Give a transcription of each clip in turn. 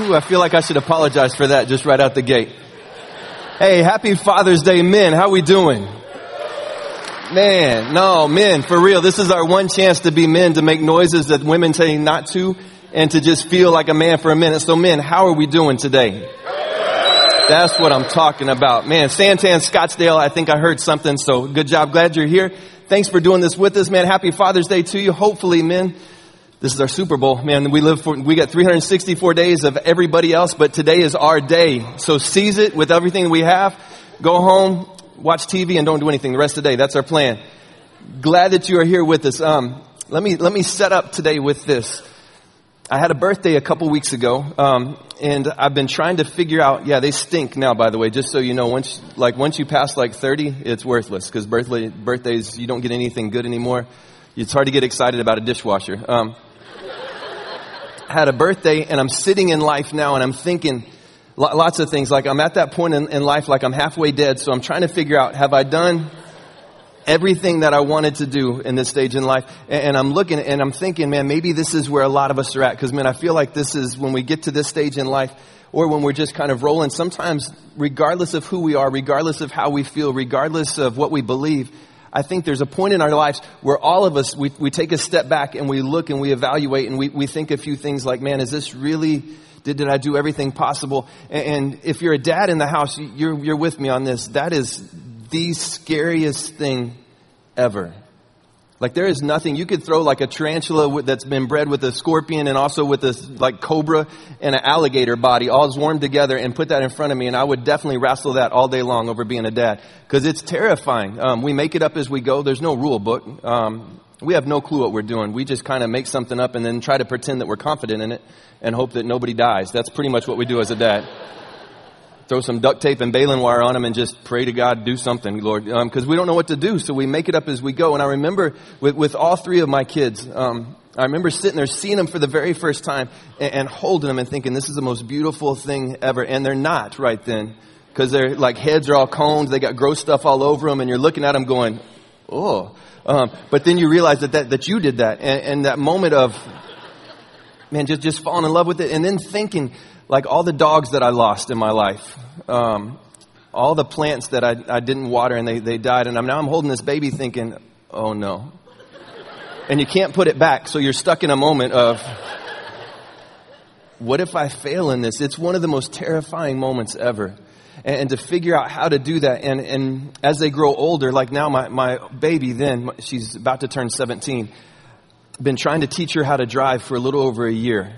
Ooh, I feel like I should apologize for that just right out the gate. Hey, happy Father's Day, men. How are we doing? Man, no, men, for real. This is our one chance to be men, to make noises that women say not to, and to just feel like a man for a minute. So men, how are we doing today? That's what I'm talking about. Man, Santan, Scottsdale, I think I heard something, so good job. Glad you're here. Thanks for doing this with us, man. Happy Father's Day to you. Hopefully, men, this is our Super Bowl. Man, we live for, we got 364 days of everybody else, but today is our day. So seize it with everything we have. Go home, watch TV, and don't do anything the rest of the day. That's our plan. Glad that you are here with us. Um, let me, let me set up today with this. I had a birthday a couple weeks ago, um, and I've been trying to figure out. Yeah, they stink now, by the way. Just so you know, once like once you pass like 30, it's worthless because birthday birthdays you don't get anything good anymore. It's hard to get excited about a dishwasher. Um, had a birthday, and I'm sitting in life now, and I'm thinking lots of things. Like I'm at that point in, in life, like I'm halfway dead, so I'm trying to figure out: Have I done everything that I wanted to do in this stage in life. And I'm looking and I'm thinking, man, maybe this is where a lot of us are at. Cause man, I feel like this is when we get to this stage in life or when we're just kind of rolling, sometimes regardless of who we are, regardless of how we feel, regardless of what we believe, I think there's a point in our lives where all of us, we, we take a step back and we look and we evaluate and we, we think a few things like, man, is this really, did, did I do everything possible? And, and if you're a dad in the house, you're, you're with me on this. That is the scariest thing ever. Like there is nothing, you could throw like a tarantula that's been bred with a scorpion and also with a like cobra and an alligator body all swarmed together and put that in front of me and I would definitely wrestle that all day long over being a dad. Cause it's terrifying. Um, we make it up as we go. There's no rule book. Um, we have no clue what we're doing. We just kind of make something up and then try to pretend that we're confident in it and hope that nobody dies. That's pretty much what we do as a dad throw some duct tape and baling wire on them and just pray to God, do something, Lord, because um, we don't know what to do. So we make it up as we go. And I remember with, with all three of my kids, um, I remember sitting there, seeing them for the very first time and, and holding them and thinking, this is the most beautiful thing ever. And they're not right then because their like heads are all coned. They got gross stuff all over them and you're looking at them going, oh. Um, but then you realize that, that, that you did that. And, and that moment of, man, just, just falling in love with it and then thinking, like all the dogs that I lost in my life, um, all the plants that I, I didn't water and they, they died, and I'm, now I'm holding this baby thinking, oh no. And you can't put it back, so you're stuck in a moment of, what if I fail in this? It's one of the most terrifying moments ever. And, and to figure out how to do that, and, and as they grow older, like now my, my baby then, she's about to turn 17, been trying to teach her how to drive for a little over a year.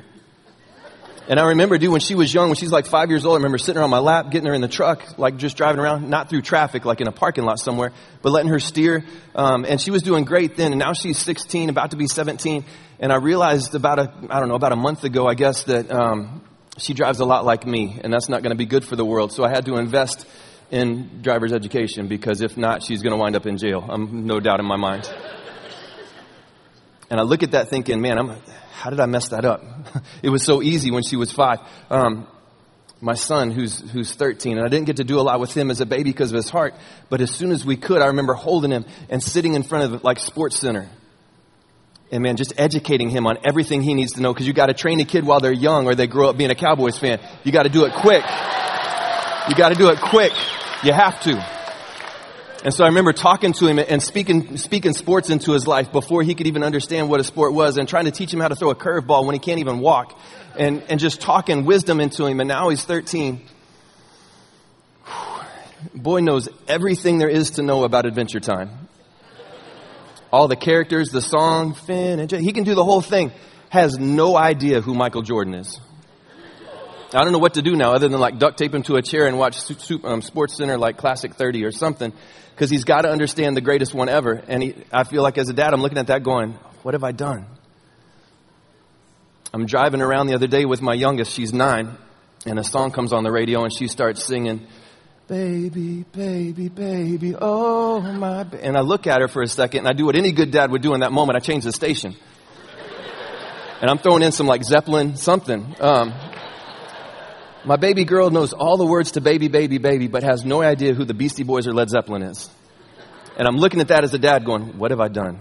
And I remember, dude, when she was young, when she's like five years old, I remember sitting her on my lap, getting her in the truck, like just driving around, not through traffic, like in a parking lot somewhere, but letting her steer. Um, and she was doing great then. And now she's 16, about to be 17. And I realized about a, I don't know, about a month ago, I guess, that um, she drives a lot like me, and that's not going to be good for the world. So I had to invest in driver's education because if not, she's going to wind up in jail. I'm no doubt in my mind. And I look at that thinking, man, I'm, how did I mess that up? it was so easy when she was five. Um, my son, who's, who's 13, and I didn't get to do a lot with him as a baby because of his heart, but as soon as we could, I remember holding him and sitting in front of like Sports Center. And man, just educating him on everything he needs to know because you got to train a kid while they're young or they grow up being a Cowboys fan. You got to do it quick. You got to do it quick. You have to. And so I remember talking to him and speaking, speaking sports into his life before he could even understand what a sport was and trying to teach him how to throw a curveball when he can't even walk and, and just talking wisdom into him. And now he's 13. Boy knows everything there is to know about Adventure Time. All the characters, the song, Finn, and Jake, he can do the whole thing. Has no idea who Michael Jordan is. I don't know what to do now other than like duct tape him to a chair and watch um, Sports Center like Classic 30 or something because he's got to understand the greatest one ever. And he, I feel like as a dad, I'm looking at that going, what have I done? I'm driving around the other day with my youngest. She's nine. And a song comes on the radio and she starts singing, Baby, baby, baby, oh my. Ba-. And I look at her for a second and I do what any good dad would do in that moment. I change the station. and I'm throwing in some like Zeppelin something. Um, my baby girl knows all the words to baby, baby, baby, but has no idea who the Beastie Boys or Led Zeppelin is. And I'm looking at that as a dad going, what have I done?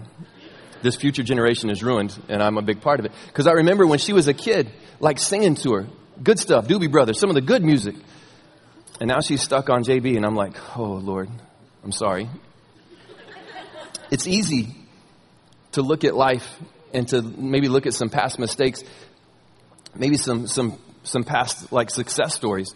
This future generation is ruined, and I'm a big part of it. Because I remember when she was a kid, like singing to her Good stuff, Doobie Brothers, some of the good music. And now she's stuck on JB, and I'm like, oh, Lord, I'm sorry. It's easy to look at life and to maybe look at some past mistakes, maybe some, some, some past like success stories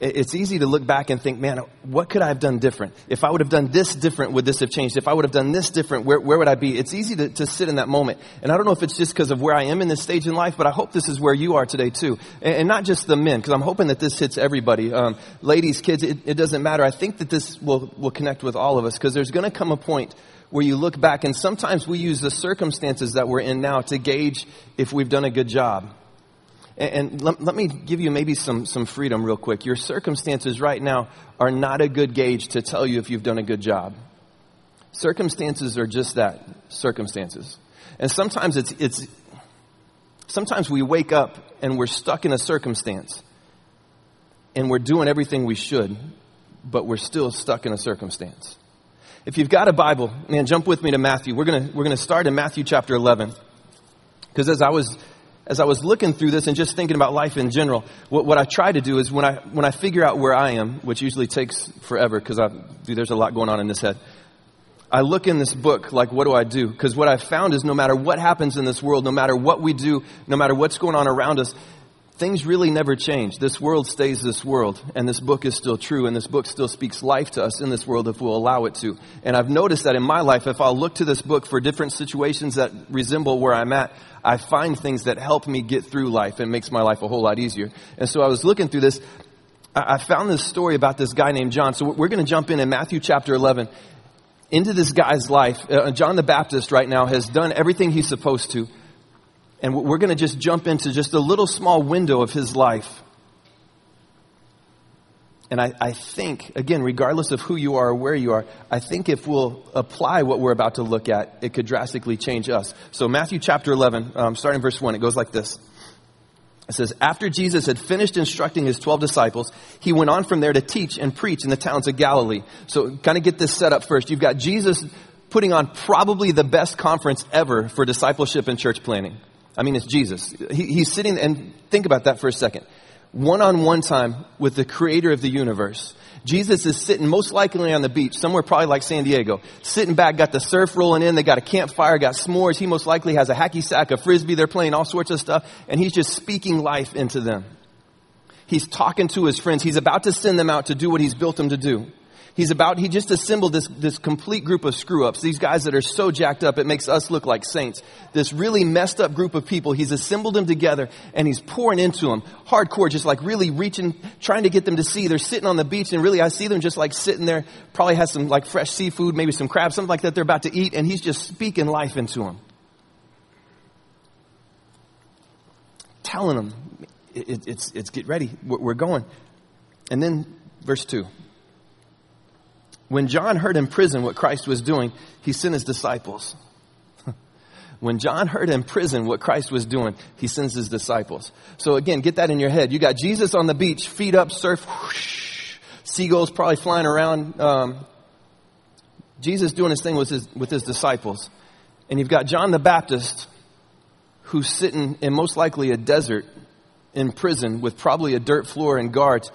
it's easy to look back and think, man, what could I have done different? If I would have done this different, would this have changed? If I would have done this different, where, where would I be? It's easy to, to sit in that moment. And I don't know if it's just because of where I am in this stage in life, but I hope this is where you are today too. And, and not just the men, because I'm hoping that this hits everybody. Um, ladies, kids, it, it doesn't matter. I think that this will, will connect with all of us, because there's going to come a point where you look back, and sometimes we use the circumstances that we're in now to gauge if we've done a good job. And, let, let, me give you maybe some, some freedom real quick. Your circumstances right now are not a good gauge to tell you if you've done a good job. Circumstances are just that, circumstances. And sometimes it's, it's, sometimes we wake up and we're stuck in a circumstance and we're doing everything we should, but we're still stuck in a circumstance. If you've got a Bible, man, jump with me to Matthew. We're gonna, we're gonna start in Matthew chapter 11. Because as I was as I was looking through this and just thinking about life in general, what, what I try to do is when I, when I figure out where I am, which usually takes forever because there's a lot going on in this head, I look in this book like, what do I do? Because what I've found is no matter what happens in this world, no matter what we do, no matter what's going on around us, things really never change. This world stays this world, and this book is still true, and this book still speaks life to us in this world if we'll allow it to. And I've noticed that in my life, if I'll look to this book for different situations that resemble where I'm at, I find things that help me get through life and makes my life a whole lot easier. And so I was looking through this. I found this story about this guy named John. So we're going to jump in in Matthew chapter 11 into this guy's life. Uh, John the Baptist right now has done everything he's supposed to. And we're going to just jump into just a little small window of his life. And I, I, think, again, regardless of who you are or where you are, I think if we'll apply what we're about to look at, it could drastically change us. So, Matthew chapter 11, um, starting verse 1, it goes like this. It says, After Jesus had finished instructing his 12 disciples, he went on from there to teach and preach in the towns of Galilee. So, kind of get this set up first. You've got Jesus putting on probably the best conference ever for discipleship and church planning. I mean, it's Jesus. He, he's sitting, and think about that for a second. One on one time with the creator of the universe. Jesus is sitting most likely on the beach, somewhere probably like San Diego, sitting back, got the surf rolling in, they got a campfire, got s'mores. He most likely has a hacky sack, a frisbee, they're playing all sorts of stuff, and he's just speaking life into them. He's talking to his friends. He's about to send them out to do what he's built them to do. He's about, he just assembled this, this complete group of screw ups. These guys that are so jacked up, it makes us look like saints. This really messed up group of people. He's assembled them together and he's pouring into them hardcore, just like really reaching, trying to get them to see. They're sitting on the beach and really I see them just like sitting there, probably has some like fresh seafood, maybe some crab, something like that they're about to eat and he's just speaking life into them. Telling them, it, it's, it's get ready. We're, we're going. And then verse two. When John heard in prison what Christ was doing, he sent his disciples. when John heard in prison what Christ was doing, he sends his disciples. So again, get that in your head. You got Jesus on the beach, feet up, surf, whoosh, seagulls probably flying around. Um, Jesus doing his thing with his, with his disciples. And you've got John the Baptist who's sitting in most likely a desert in prison with probably a dirt floor and guards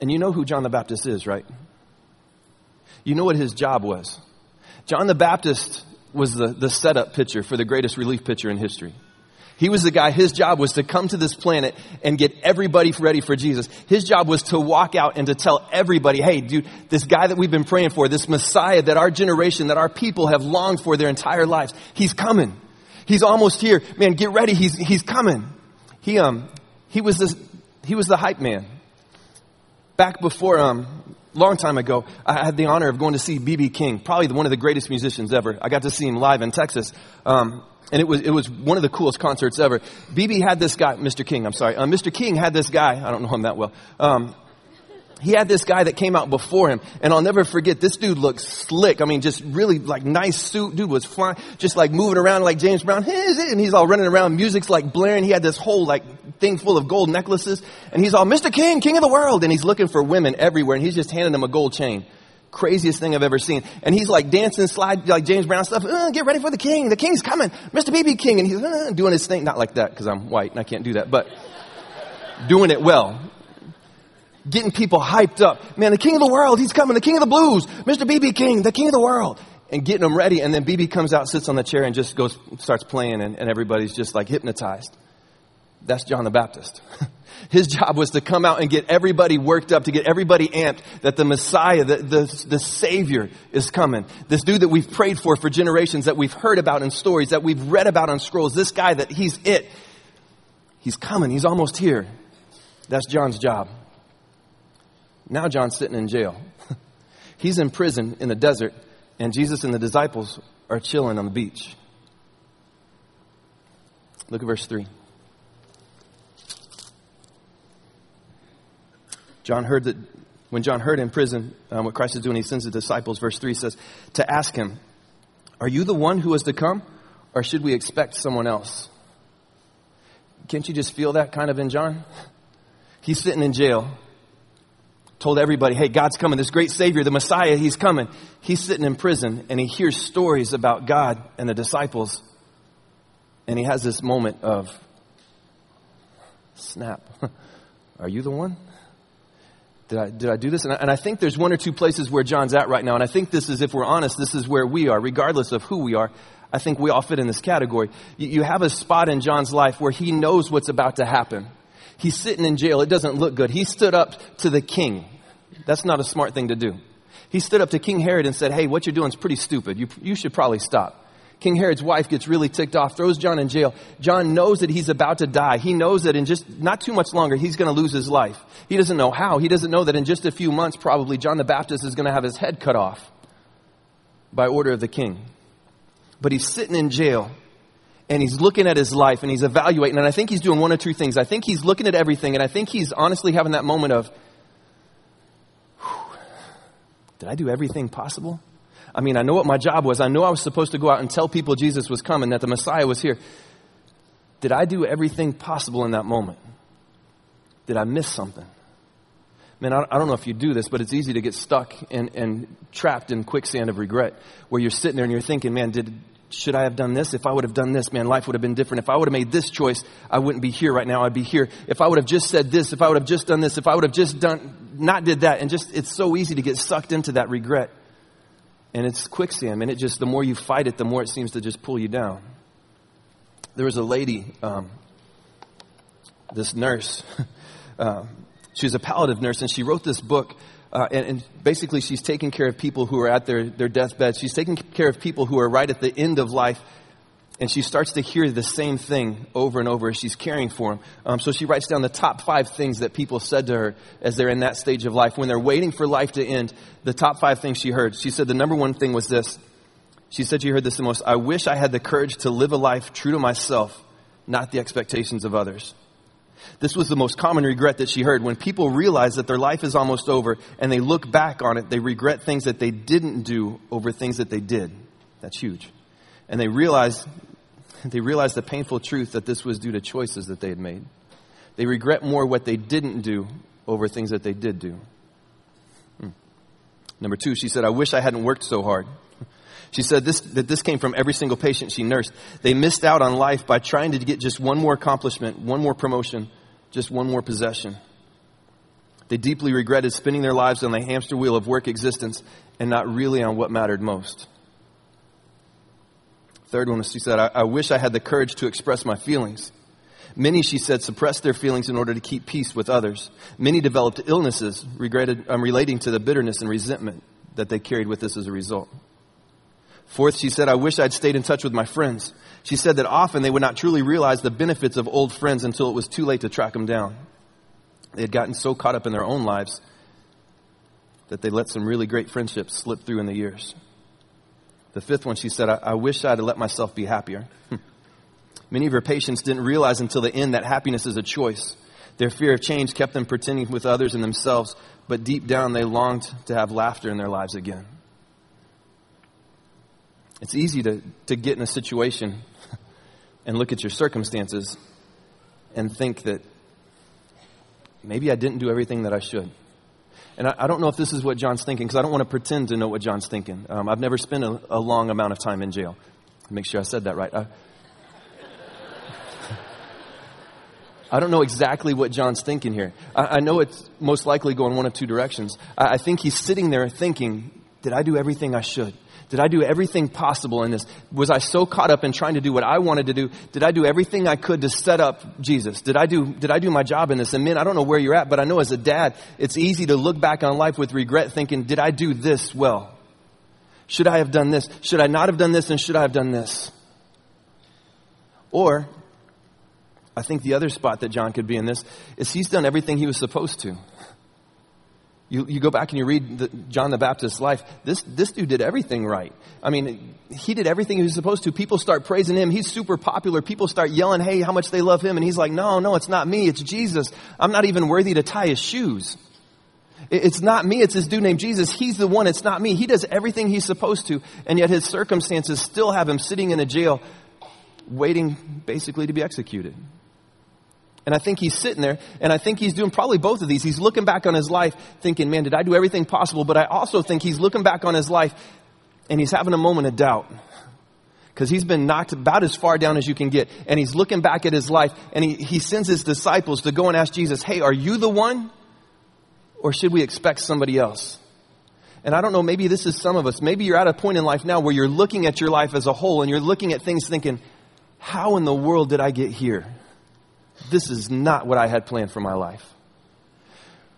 And you know who John the Baptist is, right? You know what his job was. John the Baptist was the, the setup pitcher for the greatest relief pitcher in history. He was the guy, his job was to come to this planet and get everybody ready for Jesus. His job was to walk out and to tell everybody, hey, dude, this guy that we've been praying for, this Messiah that our generation, that our people have longed for their entire lives, he's coming. He's almost here. Man, get ready. He's, he's coming. He, um, he was this, he was the hype man back before, um, long time ago, I had the honor of going to see B.B. King, probably one of the greatest musicians ever. I got to see him live in Texas. Um, and it was, it was one of the coolest concerts ever. BB had this guy, Mr. King, I'm sorry. Uh, Mr. King had this guy, I don't know him that well. Um, he had this guy that came out before him, and I'll never forget, this dude looked slick. I mean, just really like nice suit. Dude was flying, just like moving around like James Brown. And he's all running around. Music's like blaring. He had this whole like thing full of gold necklaces. And he's all, Mr. King, King of the world. And he's looking for women everywhere, and he's just handing them a gold chain. craziest thing I've ever seen. And he's like dancing, slide, like James Brown stuff. Uh, get ready for the king. The king's coming. Mr. BB King. And he's uh, doing his thing. Not like that because I'm white and I can't do that, but doing it well. Getting people hyped up. Man, the king of the world, he's coming. The king of the blues. Mr. BB King, the king of the world. And getting them ready. And then BB comes out, sits on the chair and just goes, starts playing and, and everybody's just like hypnotized. That's John the Baptist. His job was to come out and get everybody worked up, to get everybody amped that the Messiah, the, the, the, Savior is coming. This dude that we've prayed for for generations, that we've heard about in stories, that we've read about on scrolls, this guy that he's it. He's coming. He's almost here. That's John's job. Now John's sitting in jail. he's in prison in the desert, and Jesus and the disciples are chilling on the beach. Look at verse 3. John heard that when John heard in prison um, what Christ is doing, he sends the disciples, verse 3 says, to ask him, Are you the one who is to come, or should we expect someone else? Can't you just feel that kind of in John? He's sitting in jail, told everybody, Hey, God's coming, this great Savior, the Messiah, He's coming. He's sitting in prison, and he hears stories about God and the disciples, and he has this moment of snap. Are you the one? Did I, did I do this? And I, and I think there's one or two places where John's at right now. And I think this is, if we're honest, this is where we are, regardless of who we are. I think we all fit in this category. You, you have a spot in John's life where he knows what's about to happen. He's sitting in jail. It doesn't look good. He stood up to the king. That's not a smart thing to do. He stood up to King Herod and said, Hey, what you're doing is pretty stupid. You, you should probably stop. King Herod's wife gets really ticked off, throws John in jail. John knows that he's about to die. He knows that in just not too much longer, he's going to lose his life. He doesn't know how. He doesn't know that in just a few months, probably, John the Baptist is going to have his head cut off by order of the king. But he's sitting in jail and he's looking at his life and he's evaluating. And I think he's doing one or two things. I think he's looking at everything and I think he's honestly having that moment of, did I do everything possible? I mean, I know what my job was. I know I was supposed to go out and tell people Jesus was coming, that the Messiah was here. Did I do everything possible in that moment? Did I miss something? Man, I don't know if you do this, but it's easy to get stuck and, and trapped in quicksand of regret where you're sitting there and you're thinking, man, did, should I have done this? If I would have done this, man, life would have been different. If I would have made this choice, I wouldn't be here right now. I'd be here. If I would have just said this, if I would have just done this, if I would have just done, not did that. And just, it's so easy to get sucked into that regret and it's quicksand, and it just, the more you fight it, the more it seems to just pull you down. There was a lady, um, this nurse, uh, she was a palliative nurse, and she wrote this book, uh, and, and, basically she's taking care of people who are at their, their deathbed. She's taking care of people who are right at the end of life, and she starts to hear the same thing over and over as she's caring for them. Um, so she writes down the top five things that people said to her as they're in that stage of life. When they're waiting for life to end, the top five things she heard. She said the number one thing was this. She said she heard this the most. I wish I had the courage to live a life true to myself, not the expectations of others. This was the most common regret that she heard. When people realize that their life is almost over and they look back on it, they regret things that they didn't do over things that they did. That's huge. And they realize they realize the painful truth that this was due to choices that they had made. They regret more what they didn't do over things that they did do. Hmm. Number two, she said, I wish I hadn't worked so hard. She said this, that this came from every single patient she nursed. They missed out on life by trying to get just one more accomplishment, one more promotion, just one more possession. They deeply regretted spending their lives on the hamster wheel of work existence and not really on what mattered most. Third one she said, I, I wish I had the courage to express my feelings. Many, she said, suppressed their feelings in order to keep peace with others. Many developed illnesses regretted, um, relating to the bitterness and resentment that they carried with this as a result. Fourth, she said, I wish I'd stayed in touch with my friends. She said that often they would not truly realize the benefits of old friends until it was too late to track them down. They had gotten so caught up in their own lives that they let some really great friendships slip through in the years. The fifth one, she said, I, I wish I'd let myself be happier. Hmm. Many of her patients didn't realize until the end that happiness is a choice. Their fear of change kept them pretending with others and themselves, but deep down they longed to have laughter in their lives again. It's easy to, to get in a situation and look at your circumstances and think that maybe I didn't do everything that I should. And I, I don't know if this is what John's thinking because I don't want to pretend to know what John's thinking. Um, I've never spent a, a, long amount of time in jail. Make sure I said that right. I, I don't know exactly what John's thinking here. I, I, know it's most likely going one of two directions. I, I think he's sitting there thinking, did I do everything I should? Did I do everything possible in this? Was I so caught up in trying to do what I wanted to do? Did I do everything I could to set up Jesus? Did I do, did I do my job in this? And men, I don't know where you're at, but I know as a dad, it's easy to look back on life with regret thinking, did I do this well? Should I have done this? Should I not have done this? And should I have done this? Or, I think the other spot that John could be in this is he's done everything he was supposed to. You, you go back and you read the, John the Baptist's life. This, this dude did everything right. I mean, he did everything he was supposed to. People start praising him. He's super popular. People start yelling, hey, how much they love him. And he's like, no, no, it's not me. It's Jesus. I'm not even worthy to tie his shoes. It's not me. It's this dude named Jesus. He's the one. It's not me. He does everything he's supposed to. And yet his circumstances still have him sitting in a jail waiting basically to be executed. And I think he's sitting there, and I think he's doing probably both of these. He's looking back on his life thinking, man, did I do everything possible? But I also think he's looking back on his life and he's having a moment of doubt. Because he's been knocked about as far down as you can get. And he's looking back at his life and he, he sends his disciples to go and ask Jesus, hey, are you the one? Or should we expect somebody else? And I don't know, maybe this is some of us. Maybe you're at a point in life now where you're looking at your life as a whole and you're looking at things thinking, how in the world did I get here? This is not what I had planned for my life.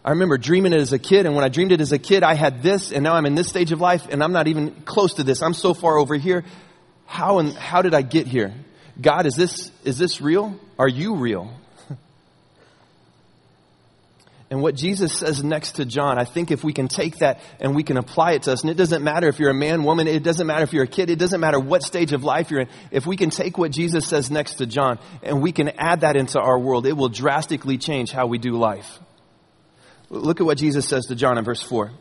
I remember dreaming it as a kid, and when I dreamed it as a kid, I had this, and now I'm in this stage of life, and I'm not even close to this. I'm so far over here. How and how did I get here? God, is this is this real? Are you real? And what Jesus says next to John, I think if we can take that and we can apply it to us, and it doesn't matter if you're a man, woman, it doesn't matter if you're a kid, it doesn't matter what stage of life you're in. If we can take what Jesus says next to John and we can add that into our world, it will drastically change how we do life. Look at what Jesus says to John in verse 4.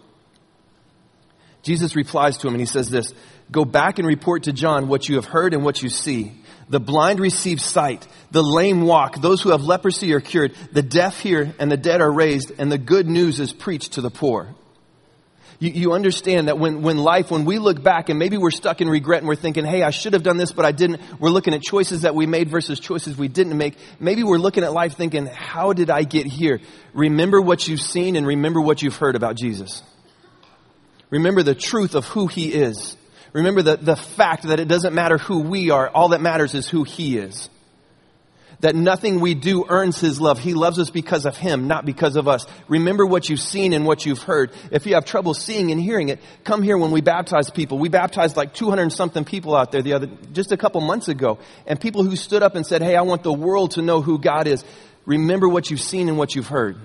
Jesus replies to him and he says this, Go back and report to John what you have heard and what you see. The blind receive sight. The lame walk. Those who have leprosy are cured. The deaf hear and the dead are raised and the good news is preached to the poor. You, you understand that when, when life, when we look back and maybe we're stuck in regret and we're thinking, hey, I should have done this, but I didn't. We're looking at choices that we made versus choices we didn't make. Maybe we're looking at life thinking, how did I get here? Remember what you've seen and remember what you've heard about Jesus. Remember the truth of who he is. Remember the, the fact that it doesn't matter who we are, all that matters is who He is. That nothing we do earns His love. He loves us because of Him, not because of us. Remember what you've seen and what you've heard. If you have trouble seeing and hearing it, come here when we baptize people. We baptized like 200 something people out there the other, just a couple months ago. And people who stood up and said, Hey, I want the world to know who God is. Remember what you've seen and what you've heard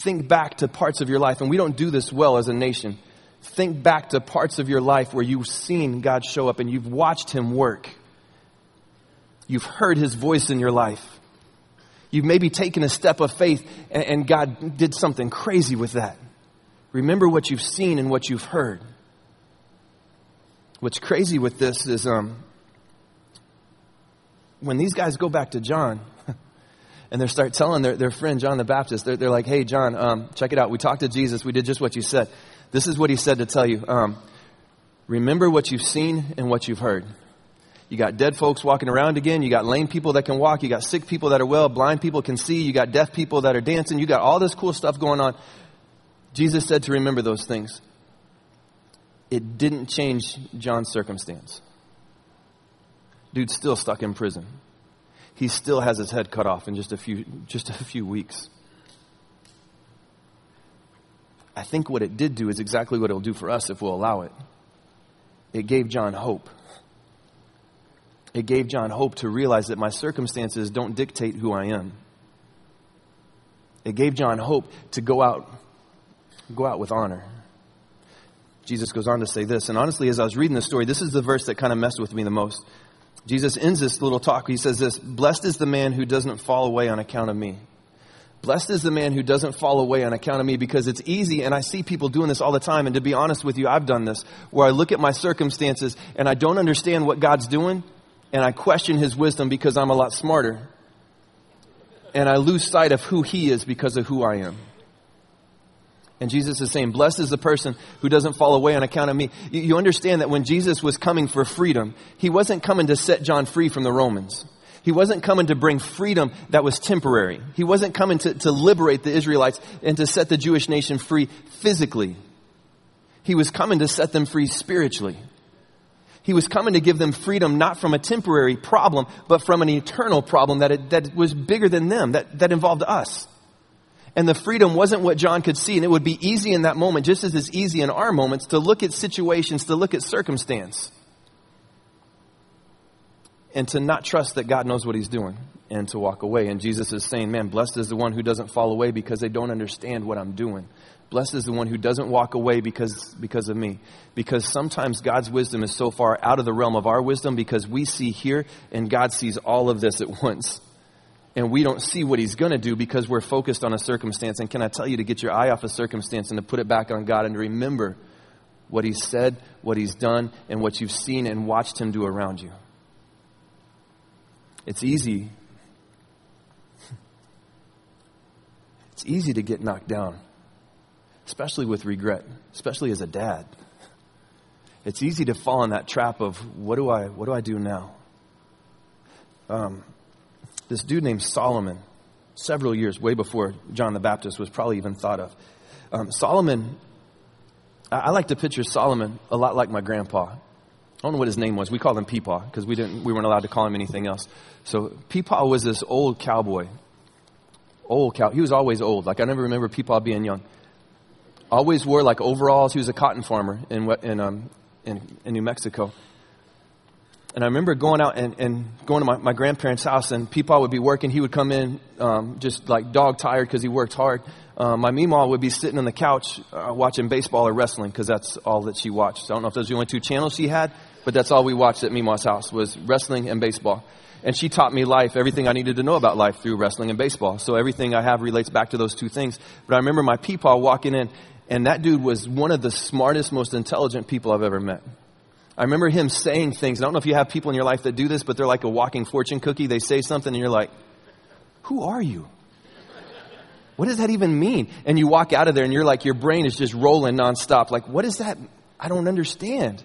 think back to parts of your life, and we don't do this well as a nation. Think back to parts of your life where you've seen God show up and you've watched Him work. You've heard His voice in your life. You've maybe taken a step of faith and, God did something crazy with that. Remember what you've seen and what you've heard. What's crazy with this is um, when these guys go back to John and they start telling their, their friend John the Baptist, they're, they're like, hey, John, um, check it out. We talked to Jesus. We did just what you said. This is what he said to tell you. Um, remember what you've seen and what you've heard. You got dead folks walking around again. You got lame people that can walk. You got sick people that are well. Blind people can see. You got deaf people that are dancing. You got all this cool stuff going on. Jesus said to remember those things. It didn't change John's circumstance. Dude's still stuck in prison. He still has his head cut off in just a few, just a few weeks. I think what it did do is exactly what it'll do for us if we'll allow it. It gave John hope. It gave John hope to realize that my circumstances don't dictate who I am. It gave John hope to go out, go out with honor. Jesus goes on to say this, and honestly, as I was reading the story, this is the verse that kind of messed with me the most. Jesus ends this little talk. He says this Blessed is the man who doesn't fall away on account of me. Blessed is the man who doesn't fall away on account of me because it's easy, and I see people doing this all the time. And to be honest with you, I've done this where I look at my circumstances and I don't understand what God's doing, and I question his wisdom because I'm a lot smarter. And I lose sight of who he is because of who I am. And Jesus is saying, blessed is the person who doesn't fall away on account of me. You, understand that when Jesus was coming for freedom, he wasn't coming to set John free from the Romans. He wasn't coming to bring freedom that was temporary. He wasn't coming to, to liberate the Israelites and to set the Jewish nation free physically. He was coming to set them free spiritually. He was coming to give them freedom not from a temporary problem, but from an eternal problem that, it, that was bigger than them, that, that involved us. And the freedom wasn't what John could see. And it would be easy in that moment, just as it's easy in our moments, to look at situations, to look at circumstance, and to not trust that God knows what he's doing and to walk away. And Jesus is saying, man, blessed is the one who doesn't fall away because they don't understand what I'm doing. Blessed is the one who doesn't walk away because, because of me. Because sometimes God's wisdom is so far out of the realm of our wisdom because we see here and God sees all of this at once. And we don't see what he's going to do because we're focused on a circumstance. And can I tell you to get your eye off a circumstance and to put it back on God and to remember what he's said, what he's done, and what you've seen and watched him do around you? It's easy. It's easy to get knocked down especially with regret, especially as a dad. It's easy to fall in that trap of what do I what do I do now? Um, this dude named Solomon, several years way before John the Baptist was probably even thought of. Um, Solomon, I, I, like to picture Solomon a lot like my grandpa. I don't know what his name was. We called him Peepaw because we didn't we weren't allowed to call him anything else. So Peepaw was this old cowboy. Old cow. He was always old. Like I never remember Peepaw being young always wore like overalls. He was a cotton farmer in, in, um, in, in New Mexico. And I remember going out and, and going to my, my grandparents' house, and people would be working. He would come in um, just like dog tired because he worked hard. Uh, my meemaw would be sitting on the couch uh, watching baseball or wrestling because that's all that she watched. I don't know if those were the only two channels she had, but that's all we watched at Mima's house was wrestling and baseball. And she taught me life, everything I needed to know about life through wrestling and baseball. So everything I have relates back to those two things. But I remember my peepaw walking in and that dude was one of the smartest, most intelligent people I've ever met. I remember him saying things. I don't know if you have people in your life that do this, but they're like a walking fortune cookie. They say something and you're like, who are you? What does that even mean? And you walk out of there and you're like, your brain is just rolling nonstop. Like, what is that? I don't understand.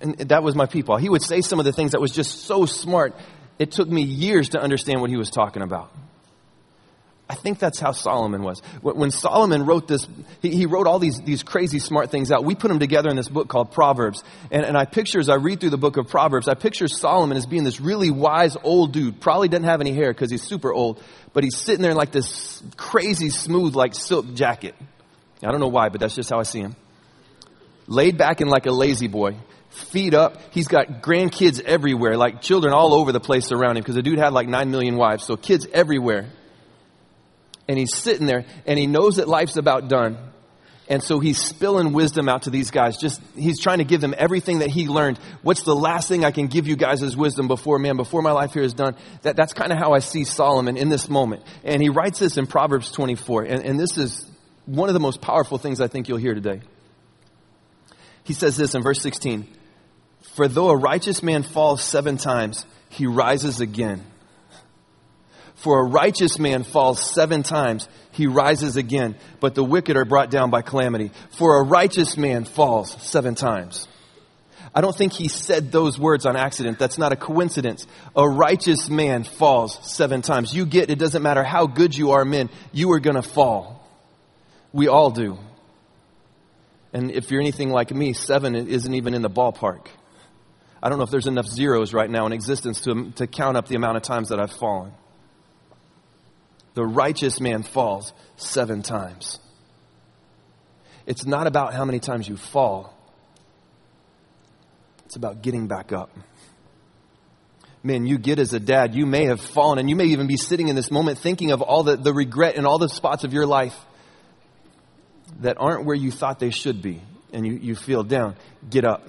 And that was my Peepaw. He would say some of the things that was just so smart. It took me years to understand what he was talking about. I think that's how Solomon was. When Solomon wrote this, he, wrote all these, these crazy smart things out. We put them together in this book called Proverbs. And, and I picture, as I read through the book of Proverbs, I picture Solomon as being this really wise old dude. Probably doesn't have any hair because he's super old, but he's sitting there in like this crazy smooth, like silk jacket. I don't know why, but that's just how I see him. Laid back in like a La-Z-Boy feet up. He's got grandkids everywhere, like children all over the place around him because the dude had like nine million wives. So kids everywhere and he's sitting there and he knows that life's about done. And so he's spilling wisdom out to these guys. Just, he's trying to give them everything that he learned. What's the last thing I can give you guys as wisdom before, man, before my life here is done? That, that's kind of how I see Solomon in this moment. And he writes this in Proverbs 24. And, and this is one of the most powerful things I think you'll hear today. He says this in verse 16. For though a righteous man falls seven times, he rises again. For a righteous man falls seven times, he rises again, but the wicked are brought down by calamity. For a righteous man falls seven times. I don't think he said those words on accident. That's not a coincidence. A righteous man falls seven times. You get, it doesn't matter how good you are, men, you are gonna fall. We all do. And if you're anything like me, seven isn't even in the ballpark. I don't know if there's enough zeros right now in existence to, to count up the amount of times that I've fallen the righteous man falls seven times. It's not about how many times you fall, it's about getting back up. Man, you get as a dad, you may have fallen, and you may even be sitting in this moment thinking of all the, the regret and all the spots of your life that aren't where you thought they should be, and you, you feel down. Get up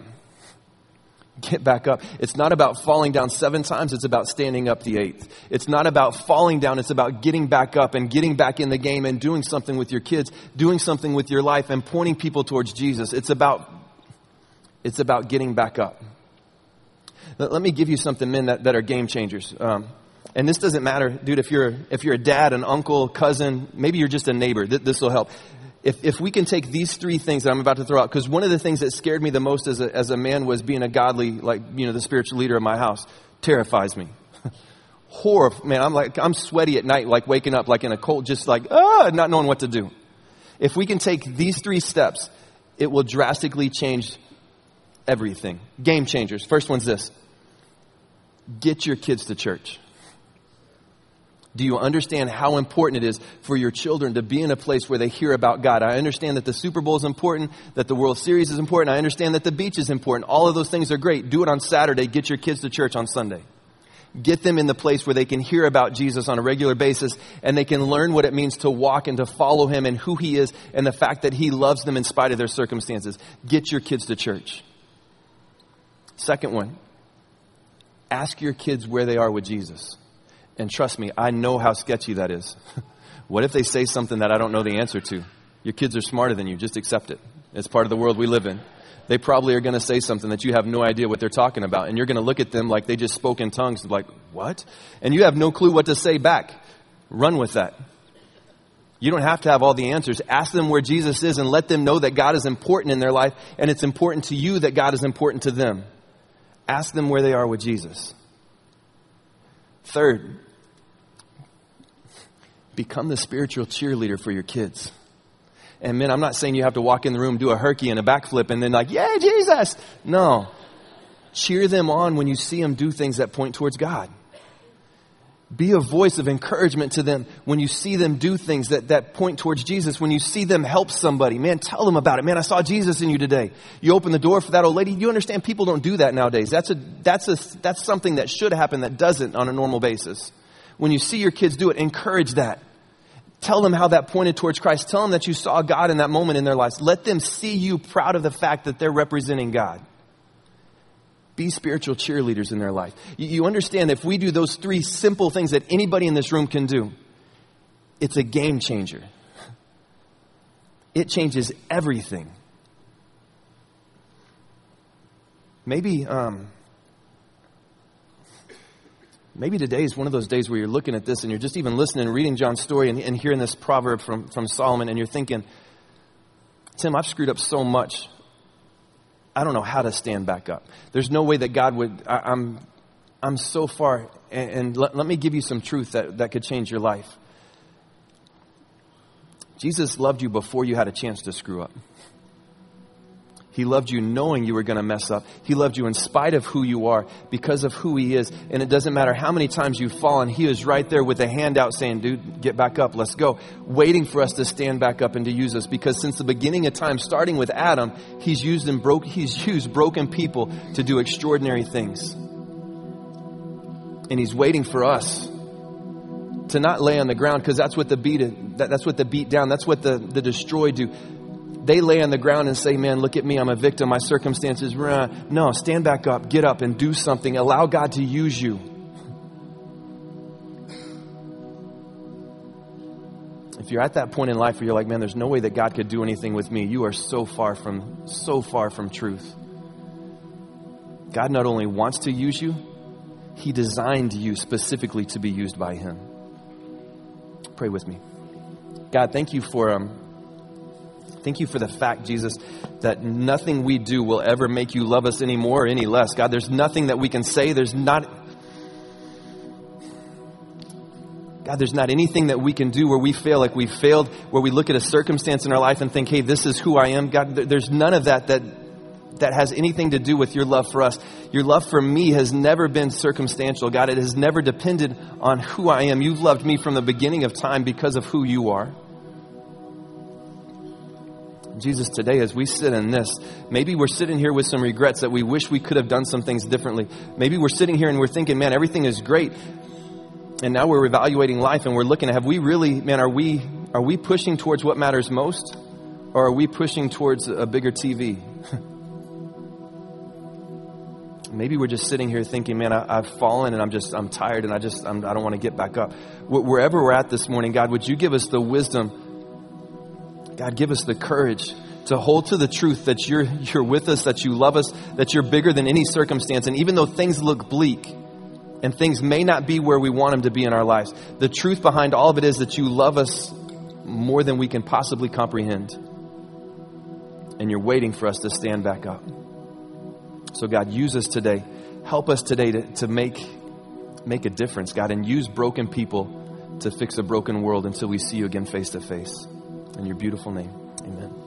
get back up. It's not about falling down seven times, it's about standing up the eighth. It's not about falling down, it's about getting back up and getting back in the game and doing something with your kids, doing something with your life and pointing people towards Jesus. It's about, it's about getting back up. Let, me give you something, men, that, that are game changers. Um, and this doesn't matter, dude, if you're, if you're a dad, an uncle, cousin, maybe you're just a neighbor, th- this will help If, if we can take these three things that I'm about to throw out, because one of the things that scared me the most as a, as a man was being a godly, like, you know, the spiritual leader of my house, terrifies me. Horror, man, I'm like, I'm sweaty at night, like waking up like in a cold, just like, ah, not knowing what to do. If we can take these three steps, it will drastically change everything. Game changers. First one's this. Get your kids to church. Do you understand how important it is for your children to be in a place where they hear about God? I understand that the Super Bowl is important, that the World Series is important. I understand that the beach is important. All of those things are great. Do it on Saturday. Get your kids to church on Sunday. Get them in the place where they can hear about Jesus on a regular basis and they can learn what it means to walk and to follow Him and who He is and the fact that He loves them in spite of their circumstances. Get your kids to church. Second one, ask your kids where they are with Jesus. And trust me, I know how sketchy that is. what if they say something that I don't know the answer to? Your kids are smarter than you. Just accept it. It's part of the world we live in. They probably are going to say something that you have no idea what they're talking about. And you're going to look at them like they just spoke in tongues, like, what? And you have no clue what to say back. Run with that. You don't have to have all the answers. Ask them where Jesus is and let them know that God is important in their life and it's important to you that God is important to them. Ask them where they are with Jesus. Third, become the spiritual cheerleader for your kids. And men, I'm not saying you have to walk in the room, do a herky and a backflip, and then like, yay, Jesus! No. Cheer them on when you see them do things that point towards God. Be a voice of encouragement to them when you see them do things that, that point towards Jesus. When you see them help somebody, man, tell them about it. Man, I saw Jesus in you today. You open the door for that old lady. You understand people don't do that nowadays. That's a, that's a, that's something that should happen that doesn't on a normal basis. When you see your kids do it, encourage that. Tell them how that pointed towards Christ. Tell them that you saw God in that moment in their lives. Let them see you proud of the fact that they're representing God. Be spiritual cheerleaders in their life. You, understand if we do those three simple things that anybody in this room can do, it's a game changer. It changes everything. Maybe, um, Maybe today is one of those days where you're looking at this and you're just even listening and reading John's story and, and hearing this proverb from, from Solomon and you're thinking, Tim, I've screwed up so much. I don't know how to stand back up. There's no way that God would, I, am I'm, I'm so far, and, and let, let me give you some truth that, that could change your life. Jesus loved you before you had a chance to screw up. He loved you knowing you were going to mess up. He loved you in spite of who you are because of who He is. And it doesn't matter how many times you've fallen, He is right there with a hand out saying, dude, get back up, let's go. Waiting for us to stand back up and to use us because since the beginning of time, starting with Adam, He's used, and broke, he's used broken people to do extraordinary things. And He's waiting for us to not lay on the ground because that's what the beat that's what the beat down that's what the, the destroy do they lay on the ground and say, Man, look at me, I'm a victim, my circumstances. No, stand back up, get up, and do something. Allow God to use you. If you're at that point in life where you're like, Man, there's no way that God could do anything with me, you are so far from, so far from truth. God not only wants to use you, He designed you specifically to be used by Him. Pray with me. God, thank you for. Um, Thank you for the fact, Jesus, that nothing we do will ever make you love us any more or any less. God, there's nothing that we can say. There's not. God, there's not anything that we can do where we fail like we failed, where we look at a circumstance in our life and think, hey, this is who I am. God, there's none of that that, that has anything to do with your love for us. Your love for me has never been circumstantial. God, it has never depended on who I am. You've loved me from the beginning of time because of who you are. Jesus, today as we sit in this, maybe we're sitting here with some regrets that we wish we could have done some things differently. Maybe we're sitting here and we're thinking, man, everything is great. And now we're evaluating life and we're looking at, have we really, man, are we, are we pushing towards what matters most? Or are we pushing towards a bigger TV? Maybe we're just sitting here thinking, man, I, have fallen and I'm just, I'm tired and I just, I'm, I do not want to get back up. Wherever we're at this morning, God, would you give us the wisdom God, give us the courage to hold to the truth that you're, you're with us, that you love us, that you're bigger than any circumstance. And even though things look bleak and things may not be where we want them to be in our lives, the truth behind all of it is that you love us more than we can possibly comprehend. And you're waiting for us to stand back up. So, God, use us today. Help us today to, to make, make a difference, God, and use broken people to fix a broken world until we see you again face to face. In your beautiful name, amen.